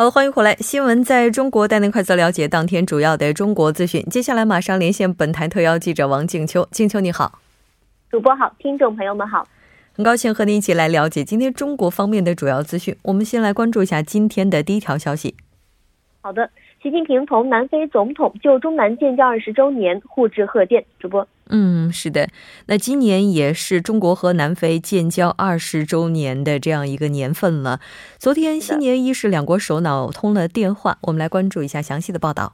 好，欢迎回来。新闻在中国带您快速了解当天主要的中国资讯。接下来马上连线本台特邀记者王静秋。静秋你好，主播好，听众朋友们好，很高兴和您一起来了解今天中国方面的主要资讯。我们先来关注一下今天的第一条消息。好的。习近平同南非总统就中南建交二十周年互致贺电。主播，嗯，是的，那今年也是中国和南非建交二十周年的这样一个年份了。昨天新年伊始，两国首脑通了电话。我们来关注一下详细的报道。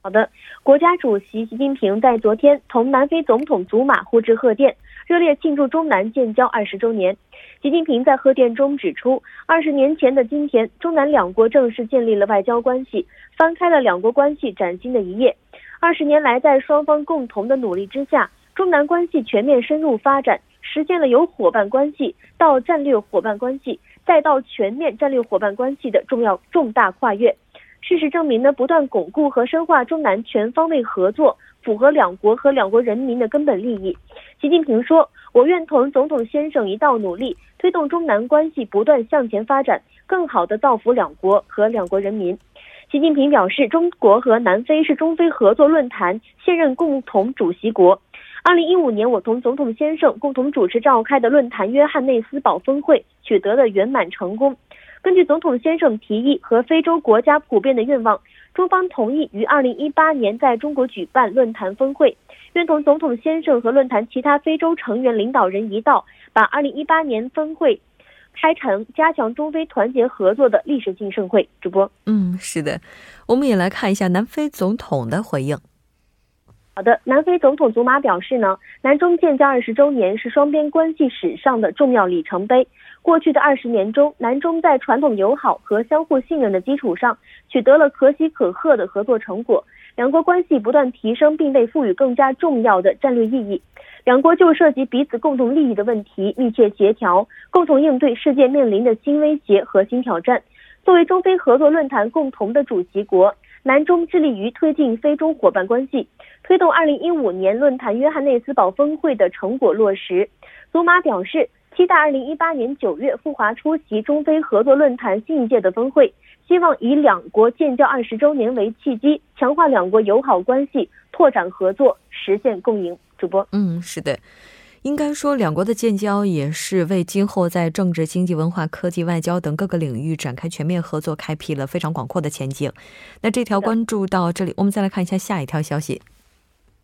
好的，国家主席习近平在昨天同南非总统祖马互致贺电，热烈庆祝中南建交二十周年。习近平在贺电中指出，二十年前的今天，中南两国正式建立了外交关系，翻开了两国关系崭新的一页。二十年来，在双方共同的努力之下，中南关系全面深入发展，实现了由伙伴关系到战略伙伴关系，再到全面战略伙伴关系的重要重大跨越。事实证明呢，不断巩固和深化中南全方位合作，符合两国和两国人民的根本利益。习近平说：“我愿同总统先生一道努力，推动中南关系不断向前发展，更好地造福两国和两国人民。”习近平表示，中国和南非是中非合作论坛现任共同主席国。二零一五年，我同总统先生共同主持召开的论坛约翰内斯堡峰会取得了圆满成功。根据总统先生提议和非洲国家普遍的愿望，中方同意于二零一八年在中国举办论坛峰会，愿同总统先生和论坛其他非洲成员领导人一道，把二零一八年峰会开成加强中非团结合作的历史性盛会。主播，嗯，是的，我们也来看一下南非总统的回应。好的，南非总统祖马表示呢，南中建交二十周年是双边关系史上的重要里程碑。过去的二十年中，南中在传统友好和相互信任的基础上，取得了可喜可贺的合作成果。两国关系不断提升，并被赋予更加重要的战略意义。两国就涉及彼此共同利益的问题密切协调，共同应对世界面临的新威胁和新挑战。作为中非合作论坛共同的主席国，南中致力于推进非中伙伴关系。推动二零一五年论坛约翰内斯堡峰会的成果落实，祖马表示期待二零一八年九月赴华出席中非合作论坛新一届的峰会，希望以两国建交二十周年为契机，强化两国友好关系，拓展合作，实现共赢。主播，嗯，是的，应该说两国的建交也是为今后在政治、经济、文化、科技、外交等各个领域展开全面合作开辟了非常广阔的前景。那这条关注到这里，我们再来看一下下一条消息。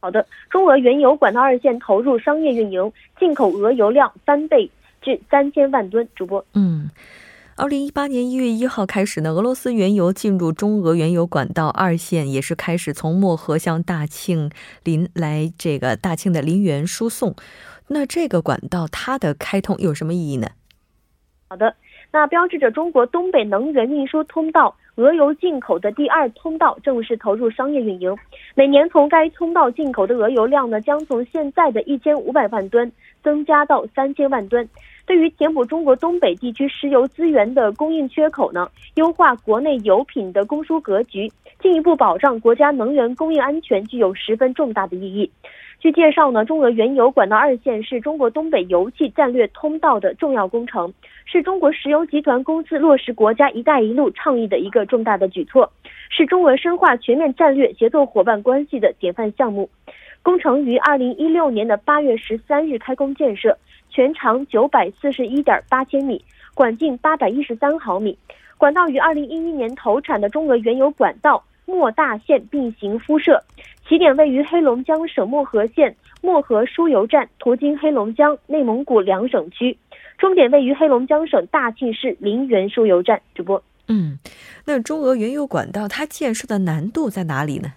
好的，中俄原油管道二线投入商业运营，进口俄油量翻倍至三千万吨。主播，嗯，二零一八年一月一号开始呢，俄罗斯原油进入中俄原油管道二线，也是开始从漠河向大庆林来这个大庆的林园输送。那这个管道它的开通有什么意义呢？好的，那标志着中国东北能源运输通道。俄油进口的第二通道正式投入商业运营，每年从该通道进口的俄油量呢，将从现在的一千五百万吨增加到三千万吨。对于填补中国东北地区石油资源的供应缺口呢，优化国内油品的供输格局，进一步保障国家能源供应安全，具有十分重大的意义。据介绍呢，中俄原油管道二线是中国东北油气战略通道的重要工程，是中国石油集团公司落实国家“一带一路”倡议的一个重大的举措，是中俄深化全面战略协作伙伴关系的典范项目。工程于二零一六年的八月十三日开工建设，全长九百四十一点八千米，管径八百一十三毫米。管道与二零一一年投产的中俄原油管道。莫大线并行敷设，起点位于黑龙江省漠河县漠河输油站，途经黑龙江、内蒙古两省区。终点位于黑龙江省大庆市陵园输油站。主播，嗯，那中俄原油管道它建设的难度在哪里呢？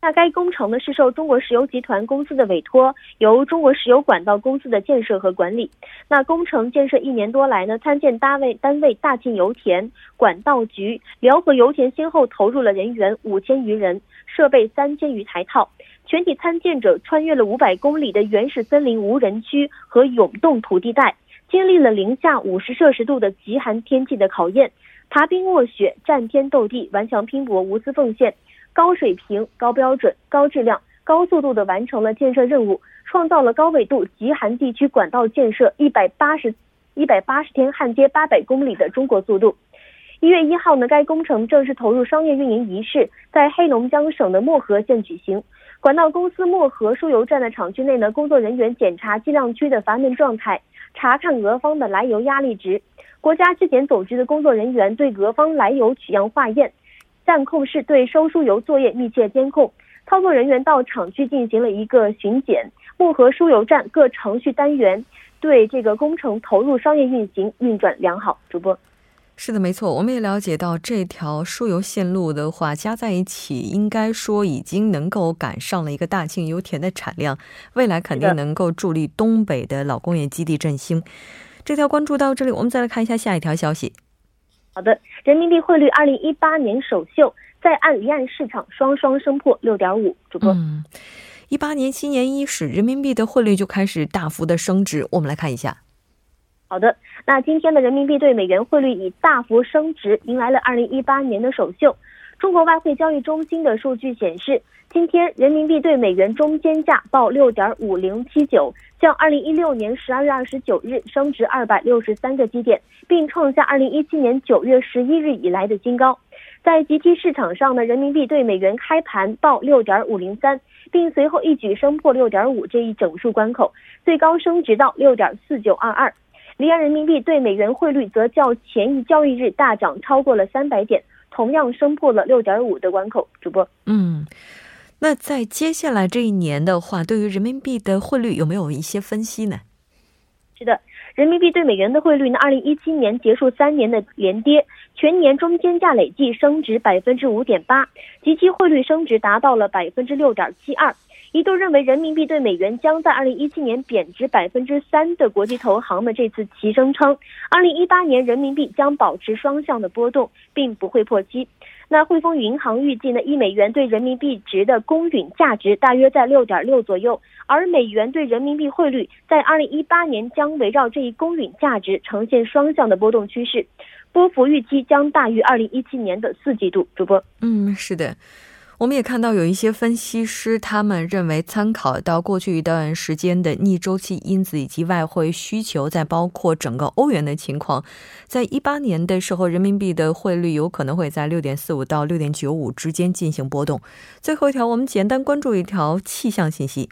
那该工程呢是受中国石油集团公司的委托，由中国石油管道公司的建设和管理。那工程建设一年多来呢，参建单位单位大庆油田、管道局、辽河油田先后投入了人员五千余人，设备三千余台套。全体参建者穿越了五百公里的原始森林无人区和永冻土地带，经历了零下五十摄氏度的极寒天气的考验，爬冰卧雪、战天斗地、顽强拼搏、无私奉献。高水平、高标准、高质量、高速度地完成了建设任务，创造了高纬度极寒地区管道建设一百八十一百八十天焊接八百公里的中国速度。一月一号呢，该工程正式投入商业运营仪式在黑龙江省的漠河县举行。管道公司漠河输油站的厂区内呢，工作人员检查计量区的阀门状态，查看俄方的来油压力值。国家质检总局的工作人员对俄方来油取样化验。暂控室对收输油作业密切监控，操作人员到厂区进行了一个巡检。漠河输油站各程序单元对这个工程投入商业运行运转良好。主播，是的，没错，我们也了解到这条输油线路的话，加在一起应该说已经能够赶上了一个大庆油田的产量，未来肯定能够助力东北的老工业基地振兴。这条关注到这里，我们再来看一下下一条消息。好的，人民币汇率二零一八年首秀在岸离岸市场双双升破六点五。主播，嗯，一八年新年伊始，人民币的汇率就开始大幅的升值。我们来看一下。好的，那今天的人民币对美元汇率已大幅升值，迎来了二零一八年的首秀。中国外汇交易中心的数据显示，今天人民币对美元中间价报六点五零七九，较二零一六年十二月二十九日升值二百六十三个基点，并创下二零一七年九月十一日以来的新高。在集体市场上呢，人民币对美元开盘报六点五零三，并随后一举升破六点五这一整数关口，最高升值到六点四九二二。离岸人民币对美元汇率则较前一交易日大涨超过了三百点。同样升破了六点五的关口。主播，嗯，那在接下来这一年的话，对于人民币的汇率有没有一些分析呢？是的，人民币对美元的汇率呢，二零一七年结束三年的连跌，全年中间价累计升值百分之五点八，及其汇率升值达到了百分之六点七二。一度认为人民币对美元将在二零一七年贬值百分之三的国际投行们这次齐声称，二零一八年人民币将保持双向的波动，并不会破七。那汇丰银行预计呢，一美元对人民币值的公允价值大约在六点六左右，而美元对人民币汇率在二零一八年将围绕这一公允价值呈现双向的波动趋势，波幅预期将大于二零一七年的四季度。主播，嗯，是的。我们也看到有一些分析师，他们认为参考到过去一段时间的逆周期因子以及外汇需求，再包括整个欧元的情况，在一八年的时候，人民币的汇率有可能会在六点四五到六点九五之间进行波动。最后一条，我们简单关注一条气象信息。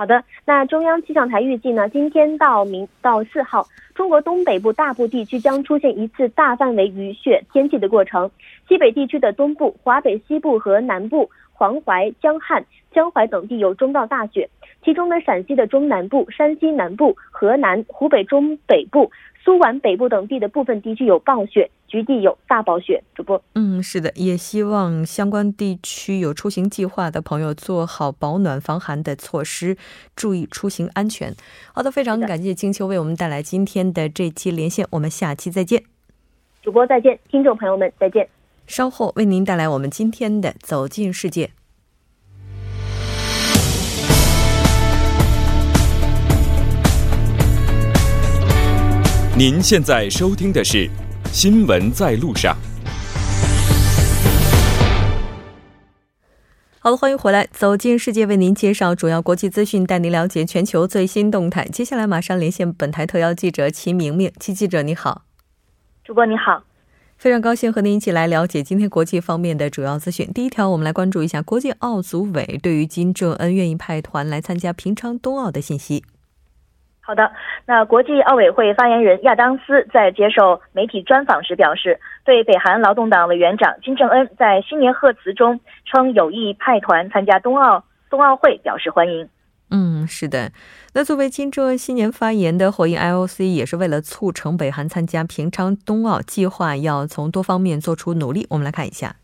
好的，那中央气象台预计呢，今天到明到四号，中国东北部大部地区将出现一次大范围雨雪天气的过程。西北地区的东部、华北西部和南部、黄淮、江汉、江淮等地有中到大雪，其中呢，陕西的中南部、山西南部、河南、湖北中北部、苏皖北部等地的部分地区有暴雪，局地有大暴雪。主播，嗯，是的，也希望相关地区有出行计划的朋友做好保暖防寒的措施，注意出行安全。好的，非常感谢金秋为我们带来今天的这期连线，我们下期再见。主播再见，听众朋友们再见。稍后为您带来我们今天的《走进世界》。您现在收听的是《新闻在路上》。好了，欢迎回来，《走进世界》为您介绍主要国际资讯，带您了解全球最新动态。接下来马上连线本台特邀记者齐明明，齐记者你好，主播你好。非常高兴和您一起来了解今天国际方面的主要资讯。第一条，我们来关注一下国际奥组委对于金正恩愿意派团来参加平昌冬奥的信息。好的，那国际奥委会发言人亚当斯在接受媒体专访时表示，对北韩劳动党委员长金正恩在新年贺词中称有意派团参加冬奥冬奥会表示欢迎。嗯。嗯，是的。那作为金正恩新年发言的回应，IOC 也是为了促成北韩参加平昌冬奥，计划要从多方面做出努力。我们来看一下。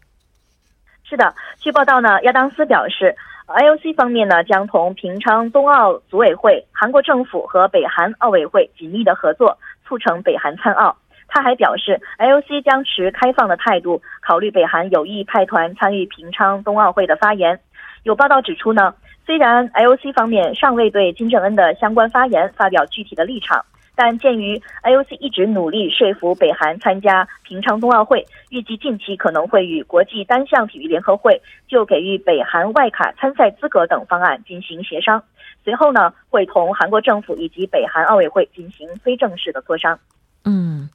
是的，据报道呢，亚当斯表示，IOC 方面呢将同平昌冬奥组委会、韩国政府和北韩奥委会紧密的合作，促成北韩参奥。他还表示，IOC 将持开放的态度，考虑北韩有意派团参与平昌冬奥会的发言。有报道指出呢。虽然 IOC 方面尚未对金正恩的相关发言发表具体的立场，但鉴于 IOC 一直努力说服北韩参加平昌冬奥会，预计近期可能会与国际单项体育联合会就给予北韩外卡参赛资格等方案进行协商。随后呢，会同韩国政府以及北韩奥委会进行非正式的磋商。嗯，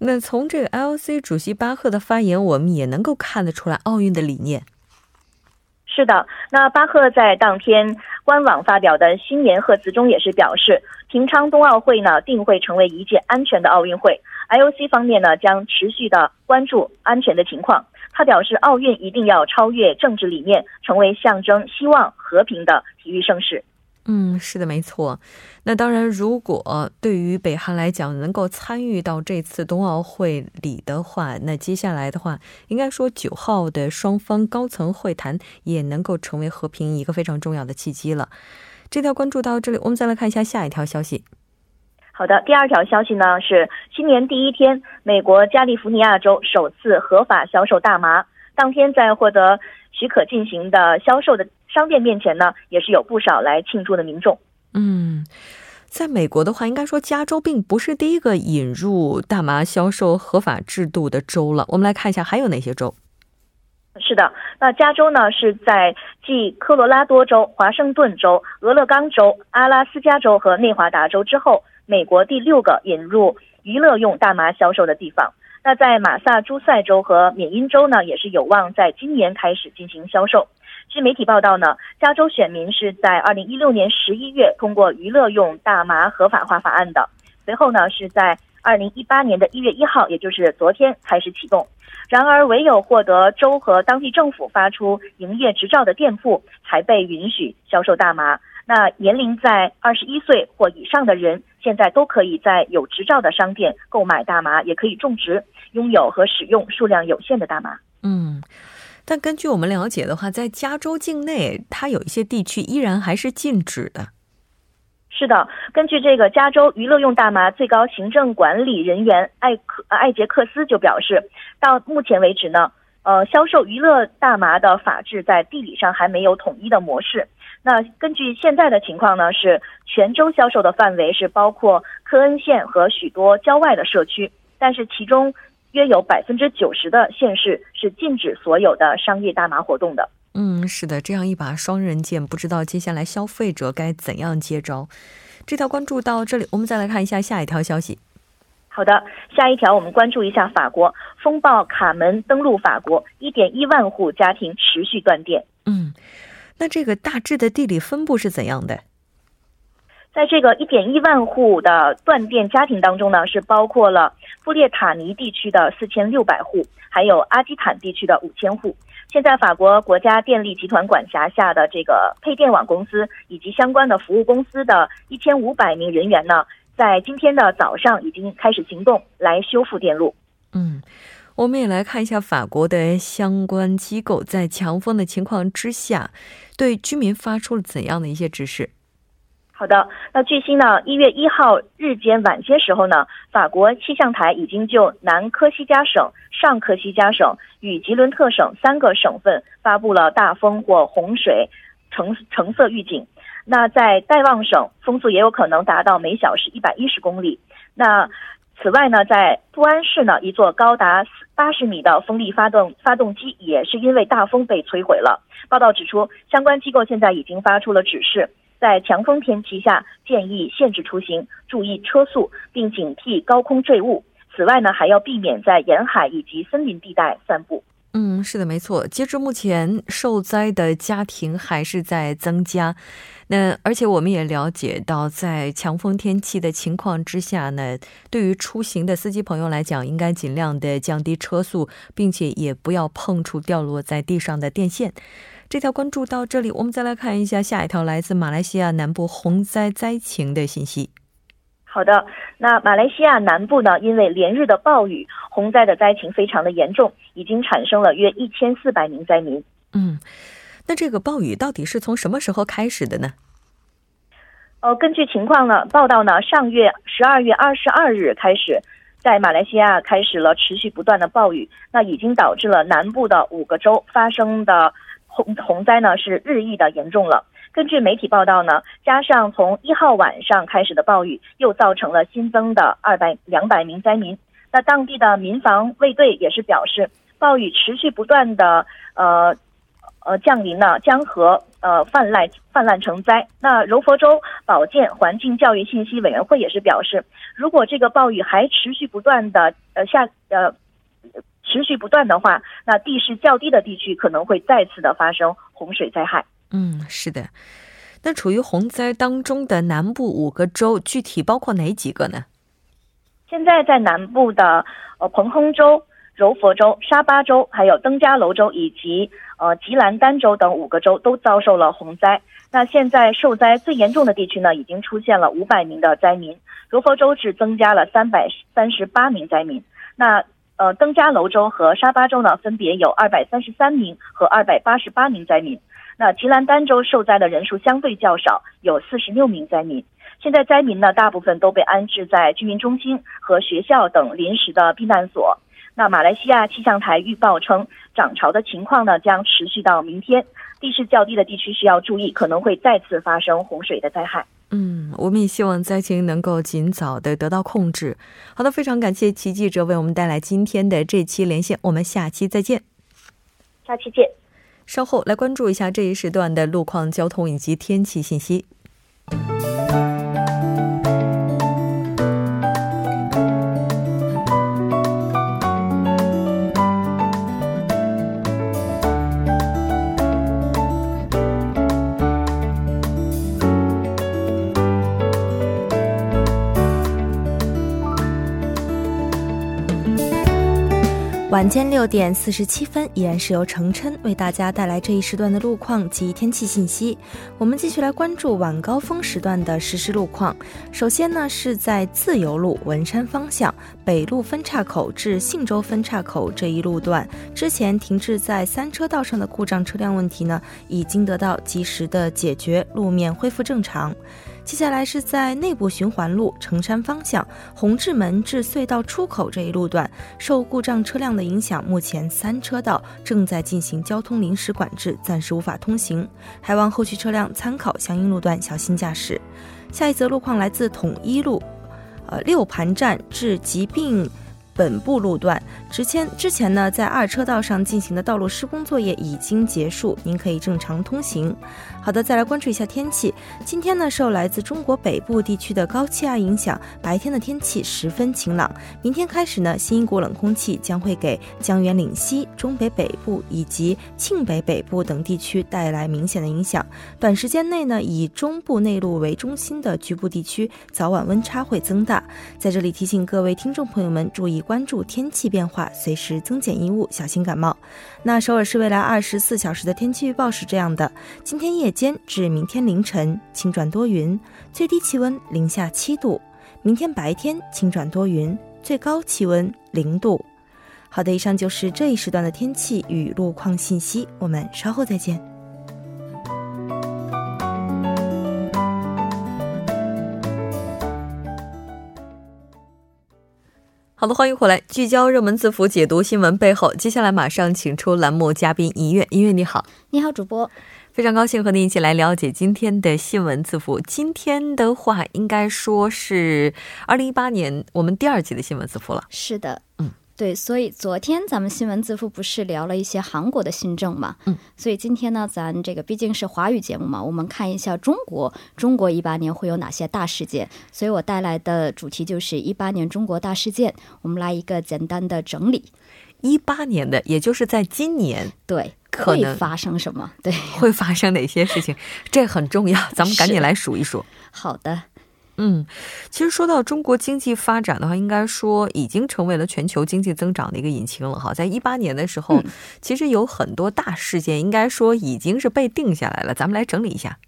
那从这个 IOC 主席巴赫的发言，我们也能够看得出来奥运的理念。是的，那巴赫在当天官网发表的新年贺词中也是表示，平昌冬奥会呢定会成为一届安全的奥运会。IOC 方面呢将持续的关注安全的情况。他表示，奥运一定要超越政治理念，成为象征希望和平的体育盛事。嗯，是的，没错。那当然，如果对于北韩来讲，能够参与到这次冬奥会里的话，那接下来的话，应该说九号的双方高层会谈也能够成为和平一个非常重要的契机了。这条关注到这里，我们再来看一下下一条消息。好的，第二条消息呢是新年第一天，美国加利福尼亚州首次合法销售大麻，当天在获得许可进行的销售的。商店面前呢，也是有不少来庆祝的民众。嗯，在美国的话，应该说加州并不是第一个引入大麻销售合法制度的州了。我们来看一下还有哪些州。是的，那加州呢是在继科罗拉多州、华盛顿州、俄勒冈州、阿拉斯加州和内华达州之后，美国第六个引入娱乐用大麻销售的地方。那在马萨诸塞州和缅因州呢，也是有望在今年开始进行销售。据媒体报道呢，加州选民是在二零一六年十一月通过娱乐用大麻合法化法案的，随后呢是在二零一八年的一月一号，也就是昨天开始启动。然而，唯有获得州和当地政府发出营业执照的店铺才被允许销售大麻。那年龄在二十一岁或以上的人，现在都可以在有执照的商店购买大麻，也可以种植、拥有和使用数量有限的大麻。嗯。但根据我们了解的话，在加州境内，它有一些地区依然还是禁止的。是的，根据这个加州娱乐用大麻最高行政管理人员艾克艾杰克斯就表示，到目前为止呢，呃，销售娱乐大麻的法制在地理上还没有统一的模式。那根据现在的情况呢，是全州销售的范围是包括科恩县和许多郊外的社区，但是其中。约有百分之九十的县市是禁止所有的商业大麻活动的。嗯，是的，这样一把双刃剑，不知道接下来消费者该怎样接招。这条关注到这里，我们再来看一下下一条消息。好的，下一条我们关注一下法国风暴卡门登陆法国，一点一万户家庭持续断电。嗯，那这个大致的地理分布是怎样的？在这个一点一万户的断电家庭当中呢，是包括了布列塔尼地区的四千六百户，还有阿基坦地区的五千户。现在，法国国家电力集团管辖下的这个配电网公司以及相关的服务公司的一千五百名人员呢，在今天的早上已经开始行动来修复电路。嗯，我们也来看一下法国的相关机构在强风的情况之下，对居民发出了怎样的一些指示。好的，那据悉呢，一月一号日间晚些时候呢，法国气象台已经就南科西嘉省、上科西嘉省与吉伦特省三个省份发布了大风或洪水橙橙色预警。那在戴望省，风速也有可能达到每小时一百一十公里。那此外呢，在布安市呢，一座高达八十米的风力发动发动机也是因为大风被摧毁了。报道指出，相关机构现在已经发出了指示。在强风天气下，建议限制出行，注意车速，并警惕高空坠物。此外呢，还要避免在沿海以及森林地带散步。嗯，是的，没错。截至目前，受灾的家庭还是在增加。那而且我们也了解到，在强风天气的情况之下呢，对于出行的司机朋友来讲，应该尽量的降低车速，并且也不要碰触掉落在地上的电线。这条关注到这里，我们再来看一下下一条来自马来西亚南部洪灾灾情的信息。好的，那马来西亚南部呢，因为连日的暴雨，洪灾的灾情非常的严重，已经产生了约一千四百名灾民。嗯，那这个暴雨到底是从什么时候开始的呢？呃，根据情况呢，报道呢，上月十二月二十二日开始，在马来西亚开始了持续不断的暴雨，那已经导致了南部的五个州发生的洪洪灾呢是日益的严重了。根据媒体报道呢，加上从一号晚上开始的暴雨，又造成了新增的二百两百名灾民。那当地的民防卫队也是表示，暴雨持续不断的呃呃降临呢，江河呃泛滥泛滥成灾。那柔佛州保健环境教育信息委员会也是表示，如果这个暴雨还持续不断的呃下呃持续不断的话，那地势较低的地区可能会再次的发生洪水灾害。嗯，是的。那处于洪灾当中的南部五个州，具体包括哪几个呢？现在在南部的呃彭亨州、柔佛州、沙巴州，还有登嘉楼州以及呃吉兰丹州等五个州都遭受了洪灾。那现在受灾最严重的地区呢，已经出现了五百名的灾民。柔佛州是增加了三百三十八名灾民。那呃登嘉楼州和沙巴州呢，分别有二百三十三名和二百八十八名灾民。那吉兰丹州受灾的人数相对较少，有四十六名灾民。现在灾民呢，大部分都被安置在居民中心和学校等临时的避难所。那马来西亚气象台预报称，涨潮的情况呢将持续到明天。地势较低的地区需要注意，可能会再次发生洪水的灾害。嗯，我们也希望灾情能够尽早的得到控制。好的，非常感谢齐记者为我们带来今天的这期连线，我们下期再见。下期见。稍后来关注一下这一时段的路况、交通以及天气信息。晚间六点四十七分，依然是由程琛为大家带来这一时段的路况及天气信息。我们继续来关注晚高峰时段的实时路况。首先呢，是在自由路文山方向北路分岔口至信州分岔口这一路段，之前停滞在三车道上的故障车辆问题呢，已经得到及时的解决，路面恢复正常。接下来是在内部循环路城山方向红志门至隧道出口这一路段，受故障车辆的影响，目前三车道正在进行交通临时管制，暂时无法通行，还望后续车辆参考相应路段小心驾驶。下一则路况来自统一路，呃六盘站至疾病。本部路段，之前之前呢，在二车道上进行的道路施工作业已经结束，您可以正常通行。好的，再来关注一下天气。今天呢，受来自中国北部地区的高气压影响，白天的天气十分晴朗。明天开始呢，新一股冷空气将会给江源岭西、中北北部以及庆北北部等地区带来明显的影响。短时间内呢，以中部内陆为中心的局部地区早晚温差会增大。在这里提醒各位听众朋友们注意。关注天气变化，随时增减衣物，小心感冒。那首尔市未来二十四小时的天气预报是这样的：今天夜间至明天凌晨晴转多云，最低气温零下七度；明天白天晴转多云，最高气温零度。好的，以上就是这一时段的天气与路况信息，我们稍后再见。好的，欢迎回来，聚焦热门字符，解读新闻背后。接下来马上请出栏目嘉宾音乐，音乐你好，你好，主播，非常高兴和您一起来了解今天的新闻字符。今天的话，应该说是二零一八年我们第二季的新闻字符了。是的，嗯。对，所以昨天咱们新闻字符不是聊了一些韩国的新政嘛？嗯，所以今天呢，咱这个毕竟是华语节目嘛，我们看一下中国，中国一八年会有哪些大事件？所以我带来的主题就是一八年中国大事件，我们来一个简单的整理。一八年的，也就是在今年，对，可能发生什么？对，会发生哪些事情？这很重要，咱们赶紧来数一数。好的。嗯，其实说到中国经济发展的话，应该说已经成为了全球经济增长的一个引擎了哈。在一八年的时候，其实有很多大事件，应该说已经是被定下来了。咱们来整理一下。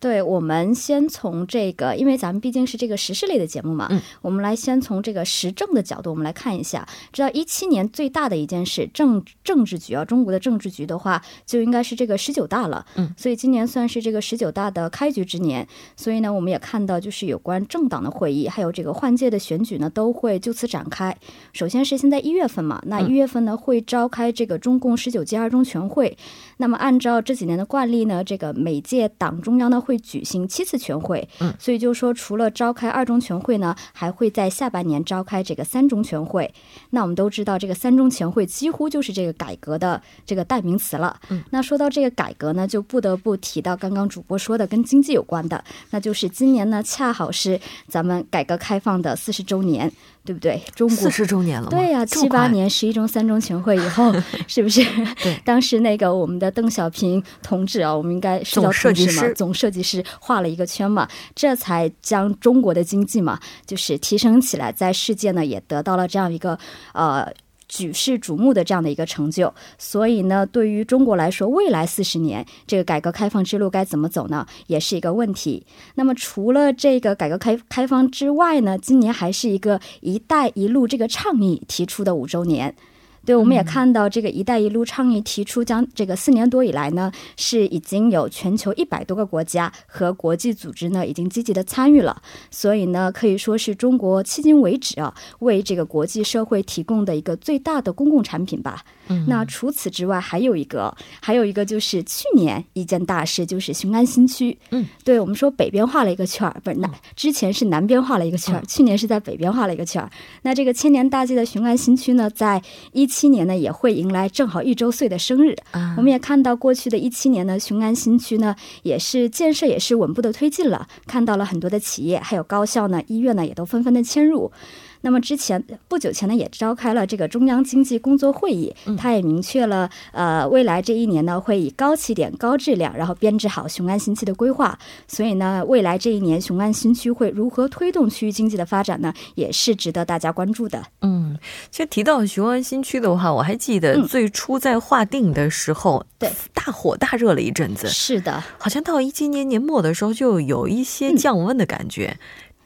对，我们先从这个，因为咱们毕竟是这个时事类的节目嘛，嗯，我们来先从这个时政的角度，我们来看一下。知道一七年最大的一件事，政政治局啊，中国的政治局的话，就应该是这个十九大了，嗯，所以今年算是这个十九大的开局之年。所以呢，我们也看到，就是有关政党的会议，还有这个换届的选举呢，都会就此展开。首先是现在一月份嘛，那一月份呢会召开这个中共十九届二中全会。那么按照这几年的惯例呢，这个每届党中央呢会举行七次全会，嗯，所以就说除了召开二中全会呢，还会在下半年召开这个三中全会。那我们都知道，这个三中全会几乎就是这个改革的这个代名词了。嗯，那说到这个改革呢，就不得不提到刚刚主播说的跟经济有关的，那就是今年呢恰好是咱们改革开放的四十周年。对不对？中国四十周年了，对呀，七八年十一中、三中全会以后，是不是？对，当时那个我们的邓小平同志啊，我们应该是叫设计师，总设计是画了一个圈嘛，这才将中国的经济嘛，就是提升起来，在世界呢也得到了这样一个呃。举世瞩目的这样的一个成就，所以呢，对于中国来说，未来四十年这个改革开放之路该怎么走呢，也是一个问题。那么，除了这个改革开开放之外呢，今年还是一个“一带一路”这个倡议提出的五周年。对，我们也看到这个“一带一路”倡议提出将这个四年多以来呢，是已经有全球一百多个国家和国际组织呢已经积极的参与了，所以呢可以说是中国迄今为止啊为这个国际社会提供的一个最大的公共产品吧。那除此之外，还有一个，还有一个就是去年一件大事，就是雄安新区。嗯，对我们说北边画了一个圈儿，不是南，之前是南边画了一个圈儿，去年是在北边画了一个圈儿。那这个千年大计的雄安新区呢，在一七年呢也会迎来正好一周岁的生日。我们也看到过去的一七年呢，雄安新区呢也是建设也是稳步的推进了，看到了很多的企业还有高校呢、医院呢也都纷纷的迁入。那么之前不久前呢，也召开了这个中央经济工作会议，他也明确了，呃，未来这一年呢，会以高起点、高质量，然后编制好雄安新区的规划。所以呢，未来这一年雄安新区会如何推动区域经济的发展呢，也是值得大家关注的。嗯，其实提到雄安新区的话，我还记得最初在划定的时候，对，大火大热了一阵子。是的，好像到一七年年末的时候，就有一些降温的感觉。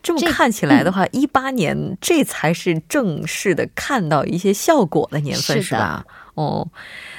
这么看起来的话，一八年这才是正式的看到一些效果的年份，是吧？哦，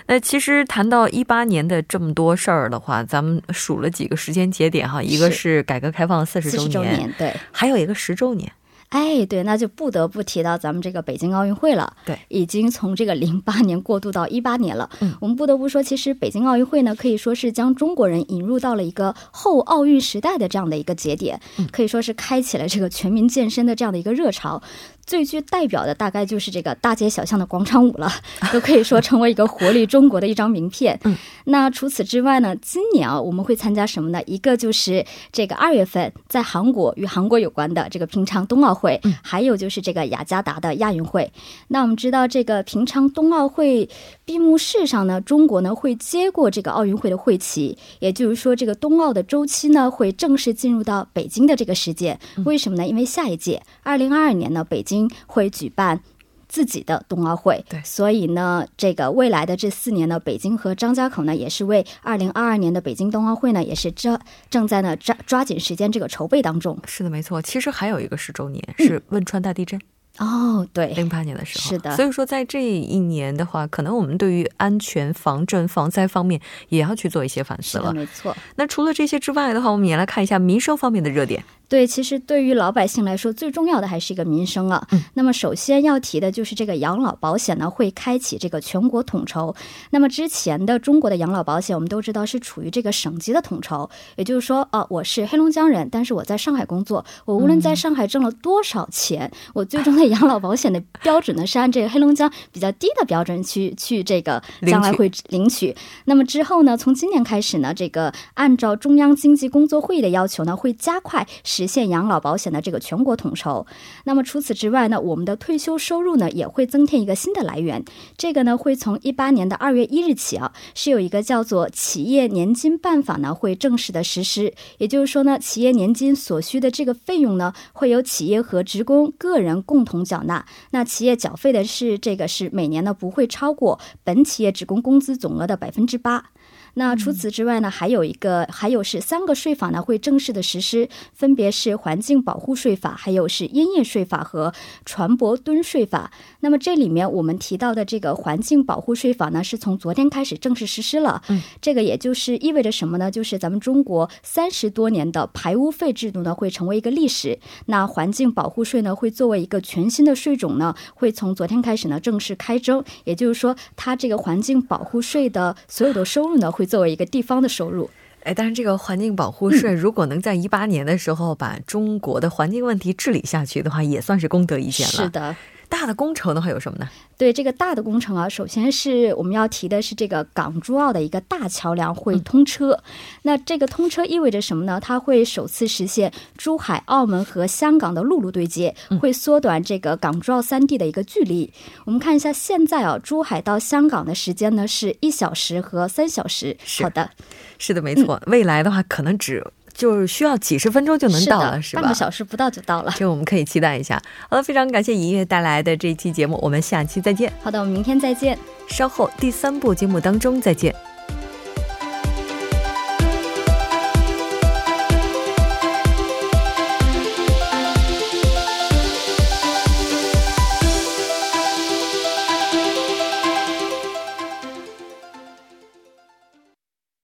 那其实谈到一八年的这么多事儿的话，咱们数了几个时间节点哈，一个是改革开放四十周年，对，还有一个十周年。哎，对，那就不得不提到咱们这个北京奥运会了。对，已经从这个零八年过渡到一八年了。嗯，我们不得不说，其实北京奥运会呢，可以说是将中国人引入到了一个后奥运时代的这样的一个节点，可以说是开启了这个全民健身的这样的一个热潮。最具代表的大概就是这个大街小巷的广场舞了，都可以说成为一个活力中国的一张名片。嗯，那除此之外呢，今年啊我们会参加什么呢？一个就是这个二月份在韩国与韩国有关的这个平昌冬奥会，还有就是这个雅加达的亚运会。那我们知道这个平昌冬奥会闭幕式上呢，中国呢会接过这个奥运会的会旗，也就是说这个冬奥的周期呢会正式进入到北京的这个时间。为什么呢？因为下一届二零二二年呢，北京。会举办自己的冬奥会，对，所以呢，这个未来的这四年呢，北京和张家口呢，也是为二零二二年的北京冬奥会呢，也是正正在呢抓抓紧时间这个筹备当中。是的，没错。其实还有一个十周年是汶川大地震。哦，对，零八年的时候是的，所以说在这一年的话，可能我们对于安全防震防灾方面也要去做一些反思了。没错。那除了这些之外的话，我们也来看一下民生方面的热点。对，其实对于老百姓来说，最重要的还是一个民生啊。嗯。那么首先要提的就是这个养老保险呢，会开启这个全国统筹。那么之前的中国的养老保险，我们都知道是处于这个省级的统筹，也就是说，哦，我是黑龙江人，但是我在上海工作，我无论在上海挣了多少钱，我最终的养老保险的。标准呢是按这个黑龙江比较低的标准去去这个将来会领取。那么之后呢，从今年开始呢，这个按照中央经济工作会议的要求呢，会加快实现养老保险的这个全国统筹。那么除此之外呢，我们的退休收入呢也会增添一个新的来源。这个呢会从一八年的二月一日起啊，是有一个叫做企业年金办法呢会正式的实施。也就是说呢，企业年金所需的这个费用呢，会由企业和职工个人共同缴纳。那企业缴费的是这个是每年呢不会超过本企业职工工资总额的百分之八。那除此之外呢，还有一个，还有是三个税法呢会正式的实施，分别是环境保护税法，还有是烟叶税法和船舶吨税法。那么这里面我们提到的这个环境保护税法呢，是从昨天开始正式实施了。嗯，这个也就是意味着什么呢？就是咱们中国三十多年的排污费制度呢会成为一个历史。那环境保护税呢会作为一个全新的税种呢，会从昨天开始呢正式开征。也就是说，它这个环境保护税的所有的收入呢会。作为一个地方的收入，哎，但是这个环境保护税如果能在一八年的时候把中国的环境问题治理下去的话，也算是功德一件了。是的。大的工程的话有什么呢？对这个大的工程啊，首先是我们要提的是这个港珠澳的一个大桥梁会通车。那这个通车意味着什么呢？它会首次实现珠海、澳门和香港的陆路对接，会缩短这个港珠澳三地的一个距离。我们看一下现在啊，珠海到香港的时间呢是一小时和三小时。好的，是的，没错。未来的话，可能只。就是需要几十分钟就能到了，是吧？半个小时不到就到了，这我们可以期待一下。好了，非常感谢尹月带来的这一期节目，我们下期再见。好的，我们明天再见。稍后第三部节目当中再见。